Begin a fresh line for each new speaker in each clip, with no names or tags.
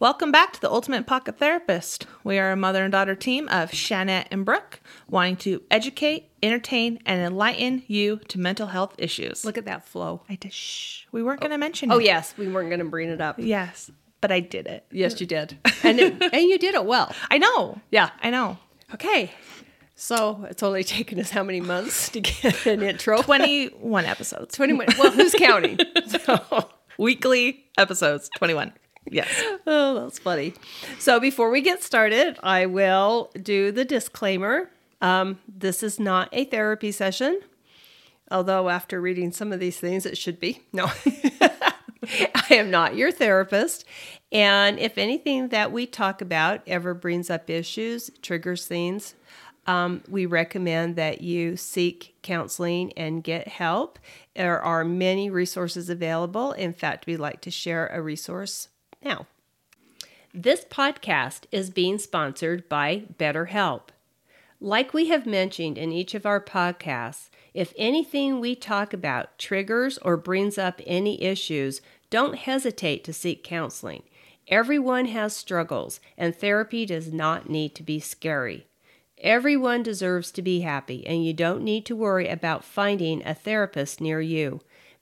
Welcome back to the Ultimate Pocket Therapist. We are a mother and daughter team of Shannette and Brooke, wanting to educate, entertain, and enlighten you to mental health issues.
Look at that flow.
I did. Shh. We weren't going to oh. mention
Oh
it.
yes, we weren't going to bring it up.
Yes, but I did it.
Yes, you did, and it, and you did it well.
I know.
Yeah.
I know.
Okay, so it's only taken us how many months to get an intro?
21 episodes.
21. Well, who's counting? So,
Weekly episodes. 21. Yes.
oh, that's funny. So before we get started, I will do the disclaimer. Um, this is not a therapy session, although after reading some of these things, it should be. No. I am not your therapist. And if anything that we talk about ever brings up issues, triggers things, um, we recommend that you seek counseling and get help. There are many resources available. In fact, we'd like to share a resource now. This podcast is being sponsored by BetterHelp. Like we have mentioned in each of our podcasts, if anything we talk about triggers or brings up any issues, don't hesitate to seek counseling. Everyone has struggles, and therapy does not need to be scary. Everyone deserves to be happy, and you don't need to worry about finding a therapist near you.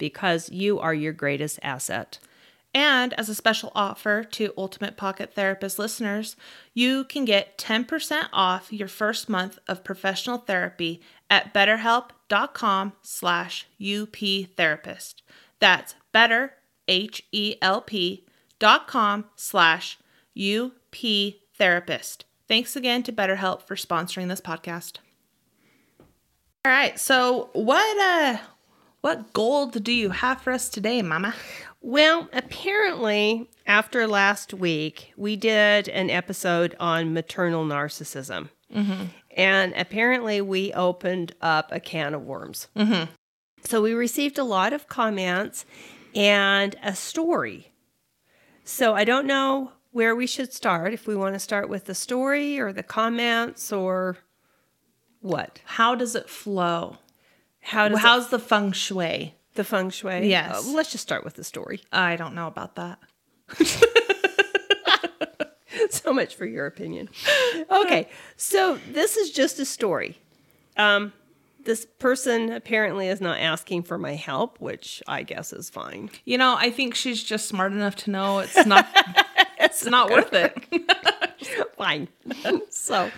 because you are your greatest asset.
And as a special offer to Ultimate Pocket Therapist listeners, you can get 10% off your first month of professional therapy at betterhelp.com slash uptherapist. That's better, H-E-L-P dot com slash uptherapist. Thanks again to BetterHelp for sponsoring this podcast. All right, so what uh what gold do you have for us today, Mama?
Well, apparently, after last week, we did an episode on maternal narcissism. Mm-hmm. And apparently, we opened up a can of worms. Mm-hmm. So, we received a lot of comments and a story. So, I don't know where we should start, if we want to start with the story or the comments or what.
How does it flow?
How does it-
How's the feng shui?
the feng shui?
Yes.
Uh, let's just start with the story.
I don't know about that.
so much for your opinion. Okay, so this is just a story. Um, this person apparently is not asking for my help, which I guess is fine.
You know, I think she's just smart enough to know it's not it's not worth it.
fine. so,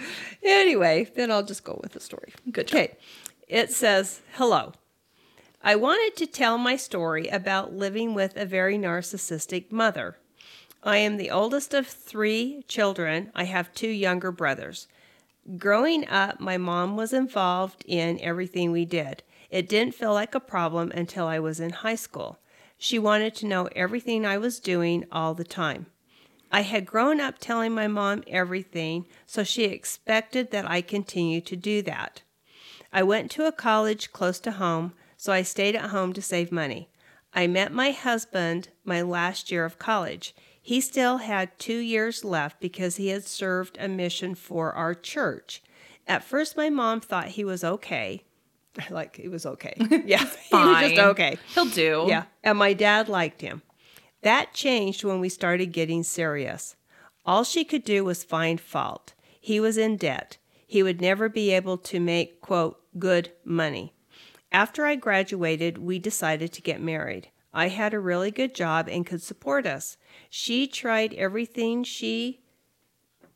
anyway, then I'll just go with the story.
Good.
Okay, it says, Hello. I wanted to tell my story about living with a very narcissistic mother. I am the oldest of three children. I have two younger brothers. Growing up, my mom was involved in everything we did. It didn't feel like a problem until I was in high school. She wanted to know everything I was doing all the time. I had grown up telling my mom everything, so she expected that I continue to do that. I went to a college close to home, so I stayed at home to save money. I met my husband my last year of college. He still had two years left because he had served a mission for our church. At first, my mom thought he was okay. Like, he was okay. Yeah, he was just okay.
He'll do.
Yeah, and my dad liked him. That changed when we started getting serious. All she could do was find fault. He was in debt. He would never be able to make, quote, good money. After I graduated, we decided to get married. I had a really good job and could support us. She tried everything she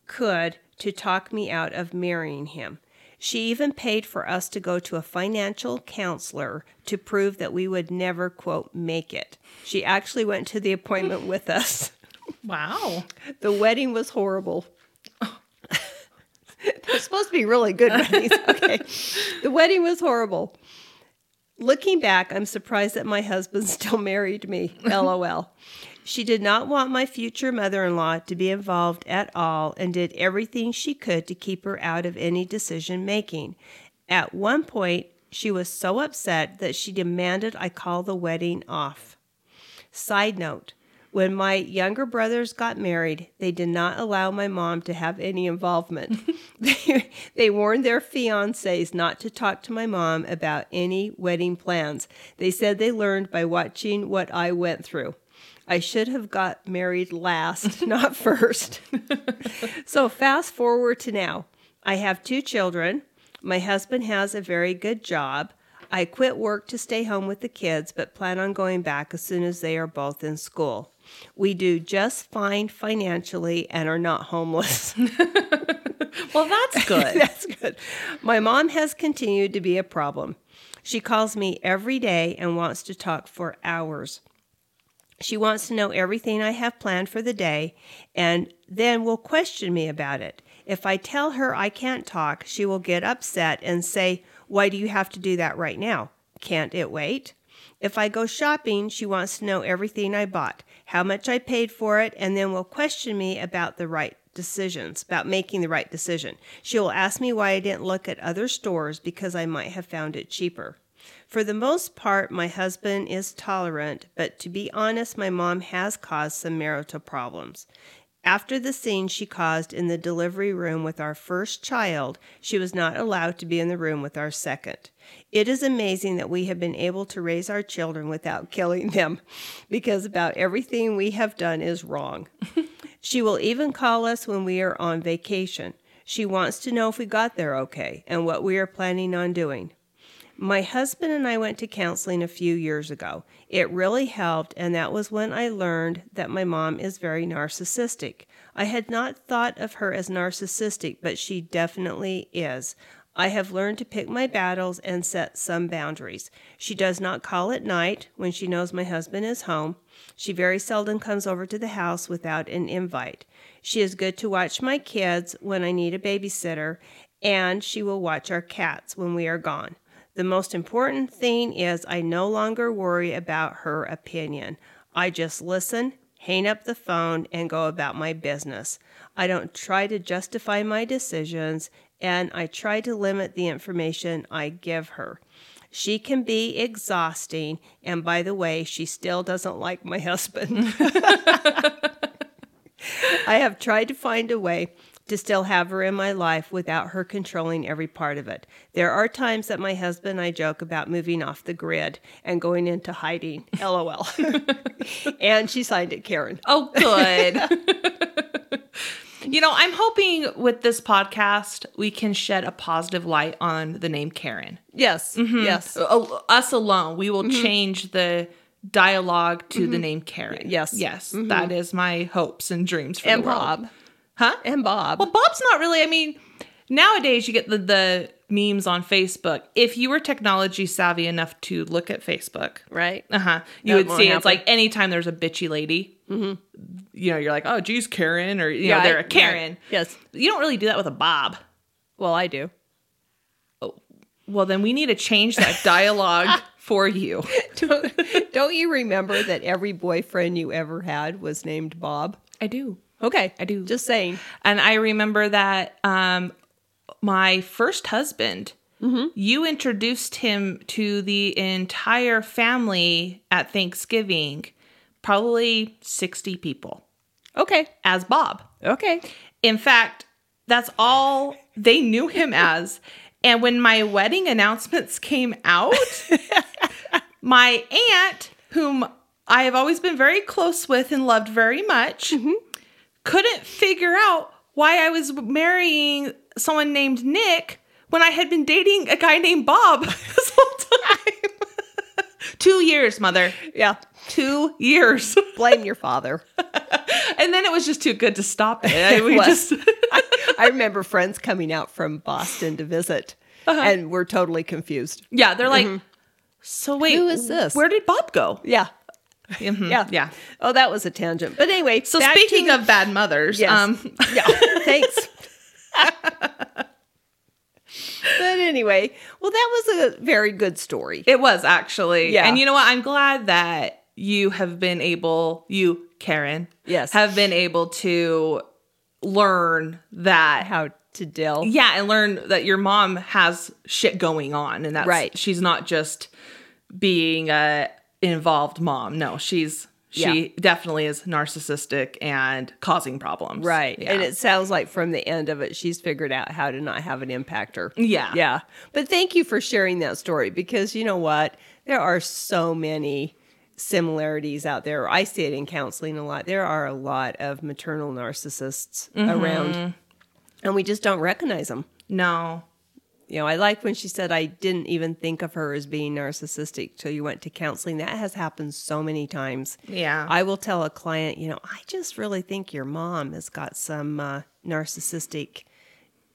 could to talk me out of marrying him. She even paid for us to go to a financial counselor to prove that we would never, quote, make it. She actually went to the appointment with us.
Wow.
The wedding was horrible. They're supposed to be really good weddings. Okay. The wedding was horrible. Looking back, I'm surprised that my husband still married me. LOL. She did not want my future mother in law to be involved at all and did everything she could to keep her out of any decision making. At one point, she was so upset that she demanded I call the wedding off. Side note when my younger brothers got married, they did not allow my mom to have any involvement. they, they warned their fiancés not to talk to my mom about any wedding plans. They said they learned by watching what I went through. I should have got married last, not first. so, fast forward to now. I have two children. My husband has a very good job. I quit work to stay home with the kids, but plan on going back as soon as they are both in school. We do just fine financially and are not homeless.
Well, that's good.
That's good. My mom has continued to be a problem. She calls me every day and wants to talk for hours. She wants to know everything I have planned for the day and then will question me about it. If I tell her I can't talk, she will get upset and say, Why do you have to do that right now? Can't it wait? If I go shopping, she wants to know everything I bought, how much I paid for it, and then will question me about the right decisions, about making the right decision. She will ask me why I didn't look at other stores because I might have found it cheaper. For the most part, my husband is tolerant, but to be honest, my mom has caused some marital problems. After the scene she caused in the delivery room with our first child, she was not allowed to be in the room with our second. It is amazing that we have been able to raise our children without killing them, because about everything we have done is wrong. she will even call us when we are on vacation. She wants to know if we got there okay and what we are planning on doing. My husband and I went to counseling a few years ago. It really helped, and that was when I learned that my mom is very narcissistic. I had not thought of her as narcissistic, but she definitely is. I have learned to pick my battles and set some boundaries. She does not call at night when she knows my husband is home. She very seldom comes over to the house without an invite. She is good to watch my kids when I need a babysitter, and she will watch our cats when we are gone. The most important thing is I no longer worry about her opinion. I just listen, hang up the phone, and go about my business. I don't try to justify my decisions, and I try to limit the information I give her. She can be exhausting, and by the way, she still doesn't like my husband. I have tried to find a way to still have her in my life without her controlling every part of it. There are times that my husband and I joke about moving off the grid and going into hiding. LOL. and she signed it, Karen.
Oh, good. You know, I'm hoping with this podcast we can shed a positive light on the name Karen.
Yes. Mm-hmm. Yes.
Uh, uh, us alone, we will mm-hmm. change the dialogue to the mm-hmm. name Karen.
Yes.
Yes. that is my hopes and dreams for
And
the world.
Bob.
Huh?
And Bob.
Well, Bob's not really. I mean, nowadays you get the, the memes on Facebook. If you were technology savvy enough to look at Facebook,
right?
uh huh, you
That
would see it's
happen.
like anytime there's a bitchy lady, you know, you're like, oh, geez, Karen, or you know, they're a
right.
Karen.
Yes.
You don't really do that with a Bob.
Well, I do.
Well, then we need to change that dialogue for you.
don't, don't you remember that every boyfriend you ever had was named Bob?
I do.
Okay.
I do.
Just saying.
And I remember that um, my first husband, you introduced him to the entire family at Thanksgiving, probably 60 people,
Okay.
as Bob.
Okay.
In fact, that's all they knew him as. And when my wedding announcements came out, my aunt, whom I have always been very close with and loved very much, mm-hmm. couldn't figure out why I was marrying someone named Nick when I had been dating a guy named Bob this whole time. Two years, mother.
Yeah.
Two years.
Blame your father.
It was just too good to stop it. I, we
was.
just
I remember friends coming out from Boston to visit
Uh-huh.
and we're totally confused.
Yeah, they're like, so wait,
Who is this?
Where did Bob go?
Yeah.
Mhm,
Yeah.
yeah.
Oh, that was a tangent. But anyway,
So
to
speaking
the-
of bad mothers,
Yes.
um,
yeah, thanks. but anyway, well, that was a very good story.
It was actually.
Yeah.
And you know what? I'm glad that you have been able, you, Karen,
Yes.
have been able to learn that.
How to deal.
Yeah, and learn that your mom has shit going on and that's
Right.
she's not just being a involved mom. No, she's she
Yeah.
definitely is narcissistic and causing problems.
Right.
Yeah.
And it sounds like from the end of it, she's figured out how to not have an impact. impactor.
yeah.
Yeah. But thank you for sharing that story because you know what? There are so many similarities out there. I see it in counseling a lot. There are a lot of maternal narcissists around, and we just don't recognize them.
No.
You know, I like when she said, I didn't even think of her as being narcissistic till you went to counseling. That has happened so many times.
Yeah.
I will tell a client, you know, I just really think your mom has got some uh, narcissistic,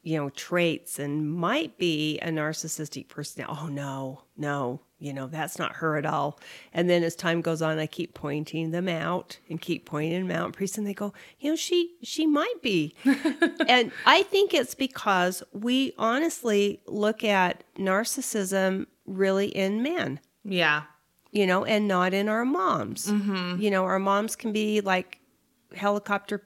you know, traits and might be a narcissistic person. Oh, no, no, you know, that's not her at all. And then as time goes on, I keep pointing them out and keep pointing them out. And pretty soon they go, you know, she, she might be. and I think it's because we honestly look at narcissism really in men
yeah.
you know, and not in our moms. Mm-hmm. You know, our moms can be like helicopter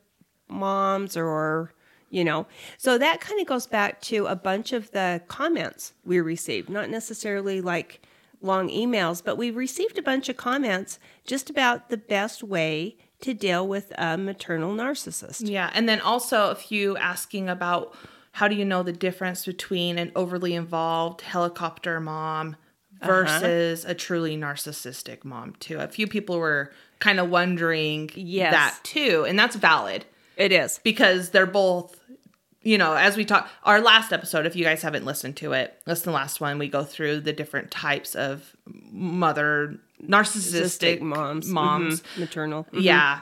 moms or, you know, so that kind of goes back to a bunch of the comments we received, not necessarily like long emails, but we received a bunch of comments just about the best way to deal with a maternal narcissist.
Yeah. And then also a few asking about how do you know the difference between an overly involved helicopter mom
Uh-huh.
versus a truly narcissistic mom too. A few people were kind of wondering
Yes.
that too, and that's valid
It is.
because they're both you know, as we talk our last episode, if you guys haven't listened to it, listen to the last one, we go through the different types of mother narcissistic
Narcissistic moms.
moms.
Mhm. Maternal. Mhm.
Yeah.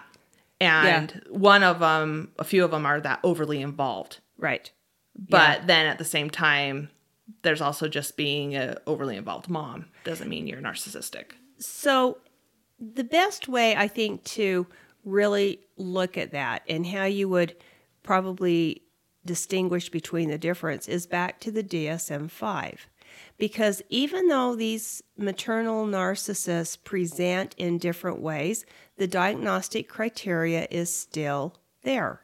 And one of them, a few of them are that overly involved.
Right.
But then at the same time, there's also just being a overly involved mom doesn't mean you're narcissistic.
So, the best way I think to really look at that and how you would probably distinguish between the difference is back to the DSM 5. Because even though these maternal narcissists present in different ways, the diagnostic criteria is still there.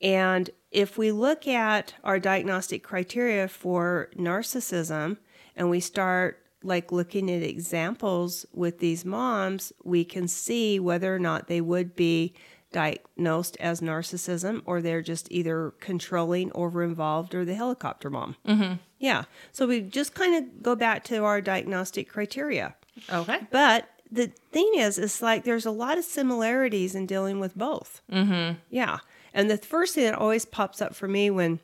And if we look at our diagnostic criteria for narcissism and we start like looking at examples with these moms, we can see whether or not they would be diagnosed as narcissism or they're just either controlling, over involved, or the helicopter mom. Mm-hmm. Yeah. So we just kind of go back to our diagnostic criteria.
Okay.
But the thing is, it's like there's a lot of similarities in dealing with both. Mm-hmm. Yeah. And the first thing that always pops up for me when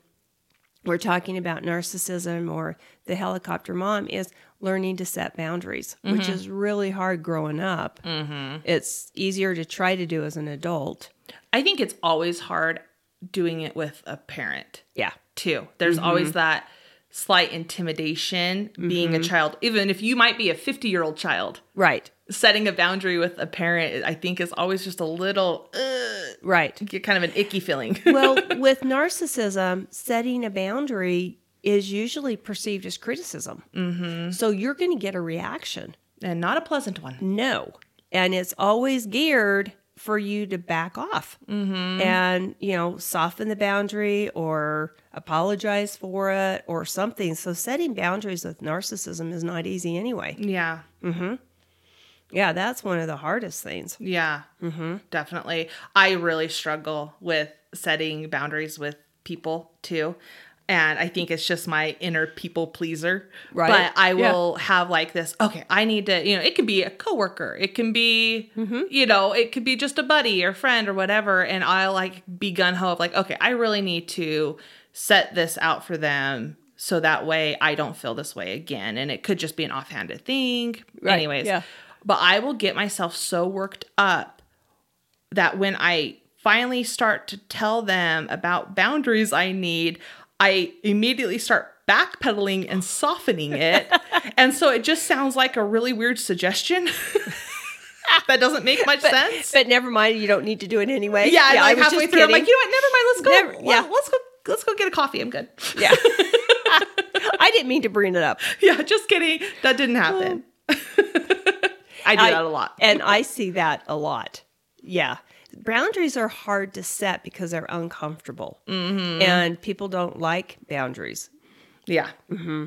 we're talking about narcissism or the helicopter mom is learning to set boundaries, which is really hard growing up. Mm-hmm. It's easier to try to do as an adult.
I think it's always hard doing it with a parent
Yeah.
too. There's always that slight intimidation being a child, even if you might be a 50 year old child.
Right.
Setting a boundary with a parent, I think, is always just a little, uh,
Right.
get kind of an icky feeling.
well, with narcissism, setting a boundary is usually perceived as criticism. Mm-hmm. So you're going to get a reaction.
and not a pleasant one.
No. And it's always geared for you to back off and, you know, soften the boundary or apologize for it or something. So setting boundaries with narcissism is not easy anyway.
Yeah.
Yeah, that's one of the hardest things.
Yeah, mm-hmm. definitely. I really struggle with setting boundaries with people too. And I think it's just my inner people pleaser.
Right.
But I
Yeah.
will have like this, okay, I need to, you know, it can be a coworker, it can be, mm-hmm. you know, it could be just a buddy or friend or whatever. And I'll like be gun ho of like, okay, I really need to set this out for them so that way I don't feel this way again. And it could just be an offhanded thing.
Right,
Anyways.
yeah.
But I will get myself so worked up that when I finally start to tell them about boundaries I need, I immediately start backpedaling and softening it. and so it just sounds like a really weird suggestion that doesn't make much sense.
But never mind, you don't need to do it anyway.
yeah,
I
like
was
halfway
just
through, I'm like, you know what? Never mind. Let's go.
Never- yeah.
let's go. Let's go get a coffee. I'm good.
yeah. I didn't mean to bring it up.
yeah, just kidding. That didn't happen. Oh. I do
I-
that a lot.
and I see that a lot. Yeah. Boundaries are hard to set because they're uncomfortable.
Mm-hmm.
And people don't like boundaries.
Yeah. Mm-hmm.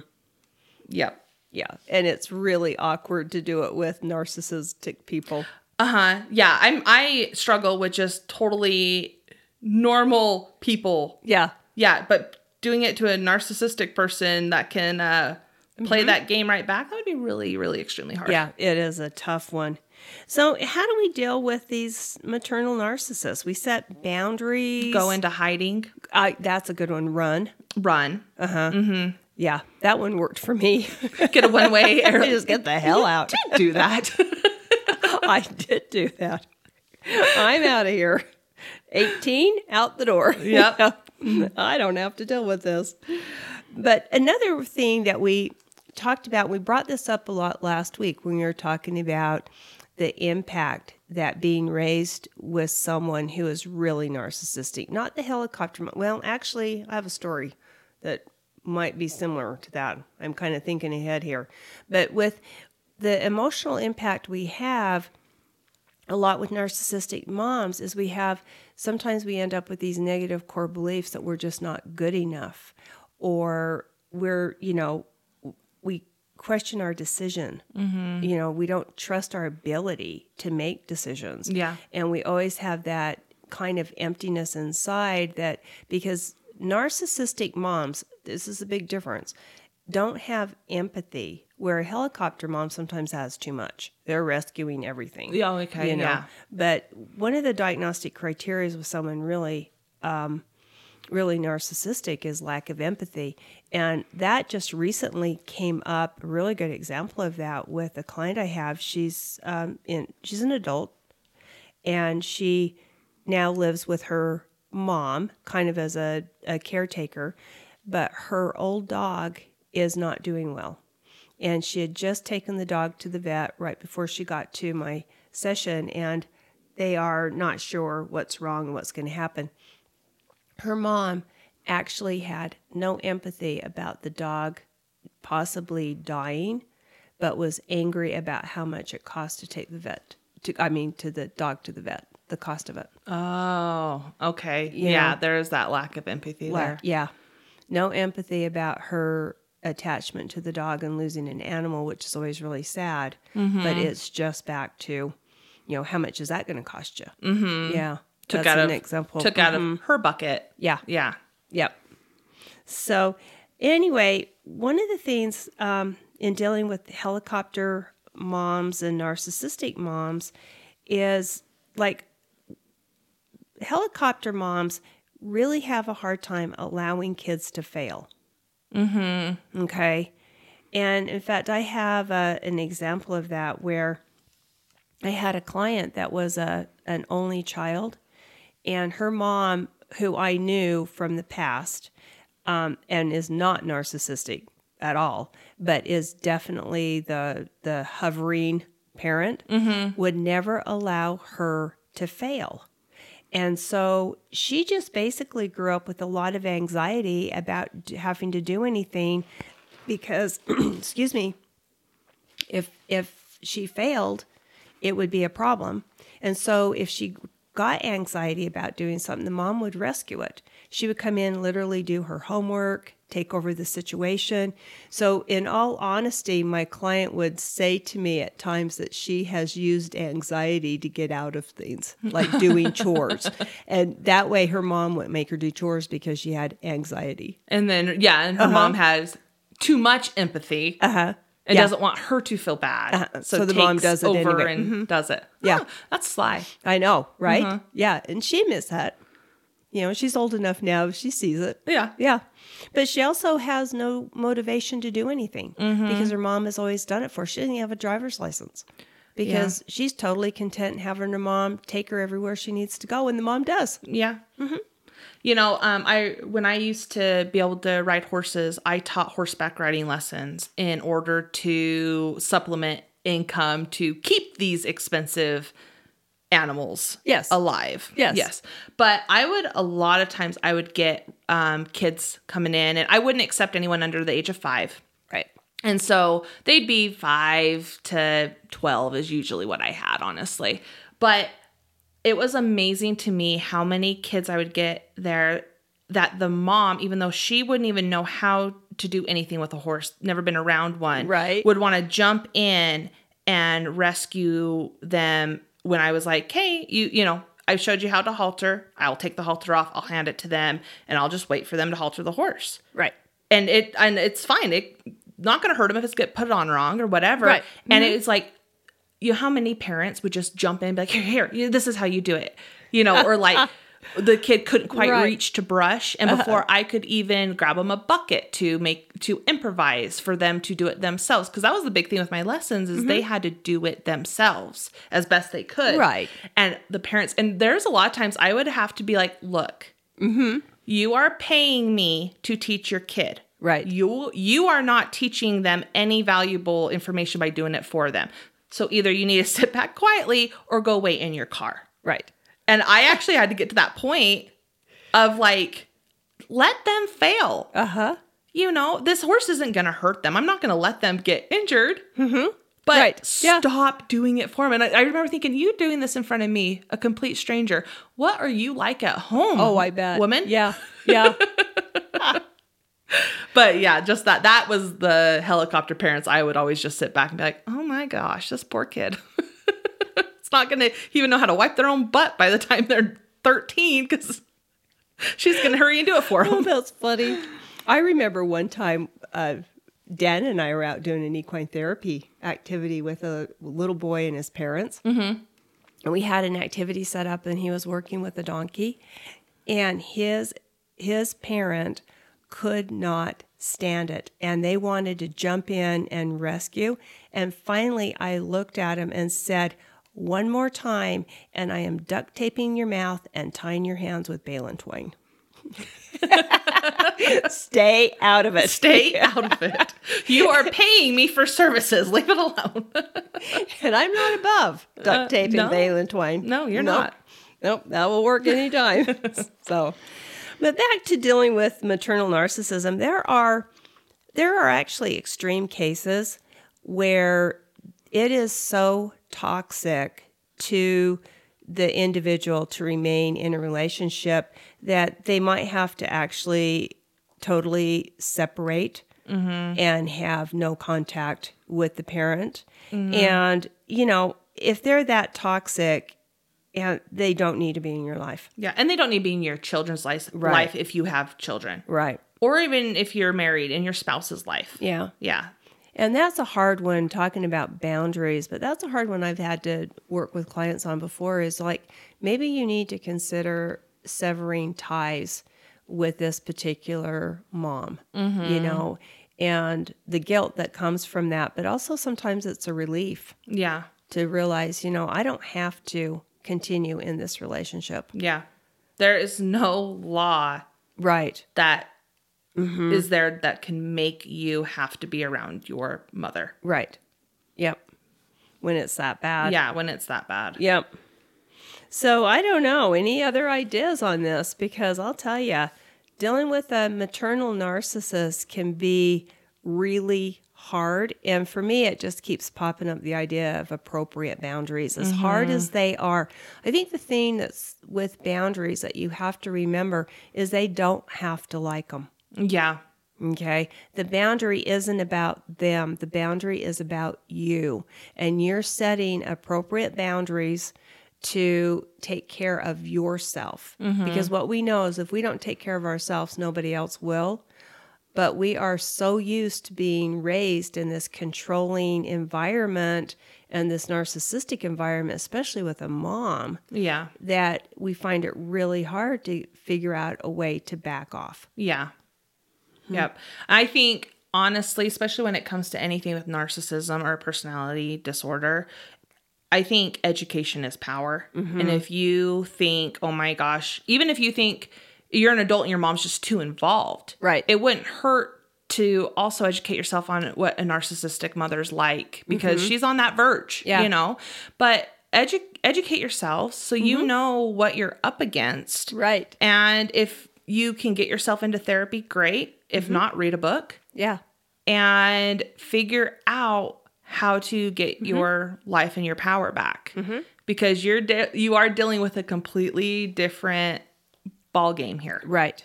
Yep.
Yeah. And it's really awkward to do it with narcissistic people.
Uh huh. Yeah. I'm. I struggle with just totally normal people.
Yeah.
Yeah, but doing it to a narcissistic person that can uh, play that game right back that would be really, really extremely hard.
Yeah. It is a tough one. So, how do we deal with these maternal narcissists? We set boundaries.
Go into hiding.
I, that's a good one. Run.
Run. Uh huh.
Yeah. That one worked for me.
Get a one way arrow.
Just get the hell out.
Did do that.
I did do that. I'm out of here. 18 out the door.
Yep.
I don't have to deal with this. But another thing that we talked about, we brought this up a lot last week when we were talking about the impact that being raised with someone who is really narcissistic, not the helicopter. Well, actually, I have a story that might be similar to that. I'm kind of thinking ahead here. But with the emotional impact we have, a lot with narcissistic moms is we have sometimes we end up with these negative core beliefs that we're just not good enough or we're you know question our decision. You know we don't trust our ability to make decisions.
Yeah.
and we always have that kind of emptiness inside that because narcissistic moms this is a big difference don't have empathy where a helicopter mom sometimes has too much. They're rescuing everything
Yeah, okay, yeah.
but one of the diagnostic criteria with someone really um, really narcissistic is lack of empathy. And that just recently came up a really good example of that with a client i have. She's um, in she's an adult and she now lives with her mom kind of as a, a caretaker but her old dog is not doing well. And she had just taken the dog to the vet right before she got to my session and they are not sure what's wrong and what's going to happen her mom actually had no empathy about the dog possibly dying but was angry about how much it cost to take the vet to i mean to the dog to the vet the cost of it
Oh, okay.
You
yeah,
know.
there is that lack of empathy
La-
there.
Yeah. No empathy about her attachment to the dog and losing an animal, which is always really sad.
Mm-hmm.
But it's just back to, you know, how much is that going to cost you? Mm-hmm. Yeah.
Took
That's
out
an
of
example.
took out
Mhm.
of her bucket.
Yeah.
Yeah.
Yep. So, anyway, one of the things um, in dealing with helicopter moms and narcissistic moms is like helicopter moms really have a hard time allowing kids to fail. Mm-hmm. Okay. And in fact, I have a, an example of that where I had a client that was a an only child, and her mom, who I knew from the past, um, and is not narcissistic at all, but is definitely the the hovering parent, would never allow her to fail. And so she just basically grew up with a lot of anxiety about d- having to do anything because, excuse me, if if she failed, it would be a problem. And so if she got anxiety about doing something, the mom would rescue it. She would come in, literally do her homework, take over the situation. So, in all honesty, my client would say to me at times that she has used anxiety to get out of things, like doing chores. And that way, her mom wouldn't make her do chores because she had anxiety.
And then yeah, and her mom has too much empathy
Uh huh.
And
yeah.
doesn't want her to feel bad.
Uh-huh. So the mom does it
over
anyway.
and mm-hmm. does it.
Yeah.
Huh, that's sly.
I know, right? Mm-hmm. Yeah. And she admits that. You know, she's old enough now, she sees it.
Yeah.
Yeah. But she also has no motivation to do anything mm-hmm. because her mom has always done it for her. She doesn't even have a driver's license because she's totally content having her mom take her everywhere she needs to go, and the mom does.
Yeah. You know, um, I when I used to be able to ride horses, I taught horseback riding lessons in order to supplement income to keep these expensive animals
Yes.
alive
Yes.
yes but i would a lot of times i would get um, kids coming in and i wouldn't accept anyone under the age of five
Right.
and so they'd be five to 12 is usually what I had, honestly. But it was amazing to me how many kids I would get there that the mom, even though she wouldn't even know how to do anything with a horse, never been around one,
Right.
would want to jump in and rescue them when I was like, hey, you, you know, I showed you how to halter. I'll take the halter off, I'll hand it to them, and I'll just wait for them to halter the horse
Right.
and it and it's fine. It not going to hurt them if it's get put on wrong or whatever.
Right.
And mm-hmm. it's like, you know, how many parents would just jump in and be like, here, here, this is how you do it, you know, or like. The kid couldn't quite
Right.
reach to brush, and uh-huh. before I could even grab them a bucket to make to improvise for them to do it themselves, because that was the big thing with my lessons is they mm-hmm. had to do it themselves as best they could,
Right.
And the parents, and there's a lot of times I would have to be like, look, mm-hmm. you are paying me to teach your kid.
Right.
You you are not teaching them any valuable information by doing it for them. So either you need to sit back quietly or go wait in your car.
Right.
And I actually had to get to that point of like let them fail.
Uh huh.
You know, this horse isn't going to hurt them. I'm not going to let them get injured. Mm-hmm. But
Right. Yeah.
stop doing it for them. And I, I remember thinking, you doing this in front of me, a complete stranger. What are you like at home?
Oh, I bet.
Woman?
Yeah. Yeah.
But yeah, just that that was the helicopter parents. I would always just sit back and be like, "Oh my gosh, this poor kid. it's not going to even know how to wipe their own butt by the time they're 13 cuz she's going to hurry and do it for
Oh,
them."
that's funny. I remember one time uh, Dan and I were out doing an equine therapy activity with a little boy and his parents. Mm-hmm. And we had an activity set up, and he was working with a donkey, and his his parent could not stand it, and they wanted to jump in and rescue. And finally, I looked at him and said. One more time, and I am duct taping your mouth and tying your hands with balin twine. Stay out of it.
Stay out of it. You are paying me for services. Leave it alone.
And I'm not above duct uh, tape
no.
and balin twine.
No, you're
Nope.
not.
Nope, that will work anytime. so, but back to dealing with maternal narcissism, there are there are actually extreme cases where it is so toxic to the individual to remain in a relationship that they might have to actually totally separate mm-hmm. and have no contact with the parent. Mm-hmm. And, you know, if they're that toxic, and they don't need to be in your life.
yeah, and they don't need to be in your children's life,
Right.
life if you have children.
Right.
Or even if you're married in your spouse's life.
Yeah.
Yeah.
And that's a hard one talking about boundaries, but that's a hard one I've had to work with clients on before is like maybe you need to consider severing ties with this particular mom, you mm-hmm. know, and the guilt that comes from that, but also sometimes it's a relief
Yeah.
to realize, you know, I don't have to continue in this relationship.
Yeah. There is no law
Right.
that is
Mm-hmm.
there that can make you have to be around your mother.
Right. Yep. When it's that bad.
Yeah, when it's that bad.
Yep. So I don't know any other ideas on this because I'll tell you, dealing with a maternal narcissist can be really hard. And for me, it just keeps popping up the idea of appropriate boundaries, as mm-hmm. hard as they are. I think the thing that's with boundaries that you have to remember is they don't have to like them.
Yeah.
Okay. The boundary isn't about them. The boundary is about you. And you're setting appropriate boundaries to take care of yourself. Mm-hmm. Because what we know is if we don't take care of ourselves, nobody else will. But we are so used to being raised in this controlling environment and this narcissistic environment, especially with a mom,
Yeah.
that we find it really hard to figure out a way to back off.
Yeah. Hmm. Yep. I think honestly, especially when it comes to anything with narcissism or personality disorder, I think education is power. And mm-hmm. if you think, oh my gosh, even if you think you're an adult and your mom's just too involved,
Right.
It wouldn't hurt to also educate yourself on what a narcissistic mother's like because mm-hmm. she's on that verge,
Yeah.
you know? But edu- educate yourself so you mm-hmm. know what you're up against.
Right.
And if you can get yourself into therapy, great. If mm-hmm. not, read a book
Yeah.
and figure out how to get your life and your power back because you're de- you are dealing with a completely different ball game here.
Right.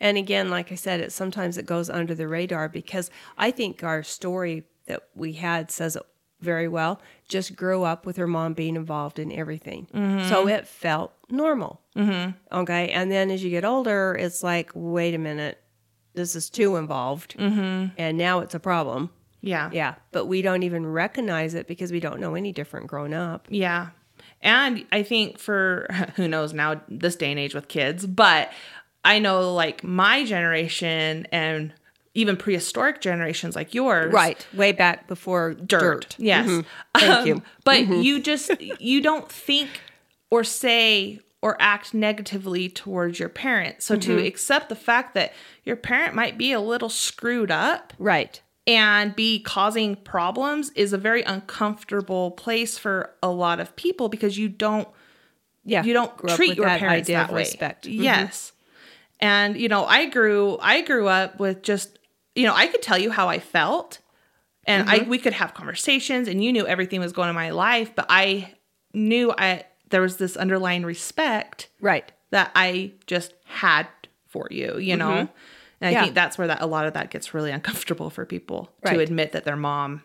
And again, like I said, it sometimes it goes under the radar because I think our story that we had says it very well. Just grew up with her mom being involved in everything, so it felt normal. Mm-hmm. Okay, and then as you get older, it's like, wait a minute, this is too involved, mm-hmm. and now it's a problem.
Yeah.
Yeah, but we don't even recognize it because we don't know any different growing up.
Yeah. And I think for who knows now this day and age with kids, but I know like my generation and even prehistoric generations like yours.
Right, way back before dirt.
Yes.
Mhm. Thank you.
Um, but mm-hmm. you just you don't think or say or act negatively towards your parent. So to mm-hmm. accept the fact that your parent might be a little screwed up
Right.
And be causing problems is a very uncomfortable place for a lot of people because you don't
Yeah,
you don't treat your
that
parents that way.
respect. Mhm.
Yes. And you know, I grew I grew up with just you know, I could tell you how I felt and I
Mm-hmm.
we could have conversations and you knew everything was going in my life, but I knew I there was this underlying respect
Right.
that I just had for you, you know. And I
Mm-hmm.
Think that's where that a lot of that gets really uncomfortable for people
Right.
to admit that their mom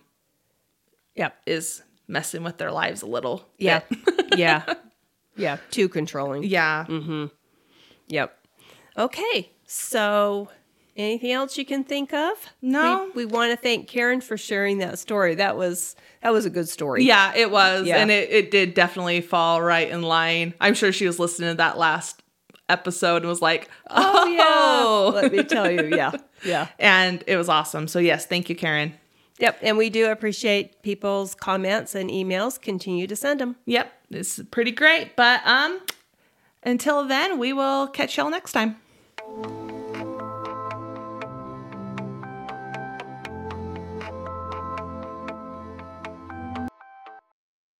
Yep.
is messing with their lives a little.
Yeah. yeah. Yeah. Too controlling.
yeah. Mm-hmm.
Yep. Okay. So, anything else you can think of?
No.
We, we want to thank Karen for sharing that story. That was that was a good story.
Yeah, it was.
Yeah.
And it, it did definitely fall right in line. I'm sure she was listening to that last episode and was like, oh,
Oh yeah. Let me tell you. Yeah. Yeah.
And it was awesome. So, yes, thank you, Karen.
Yep. And we do appreciate people's comments and emails. Continue to send them.
Yep, this is pretty great. But um, until then, we will catch y'all next time.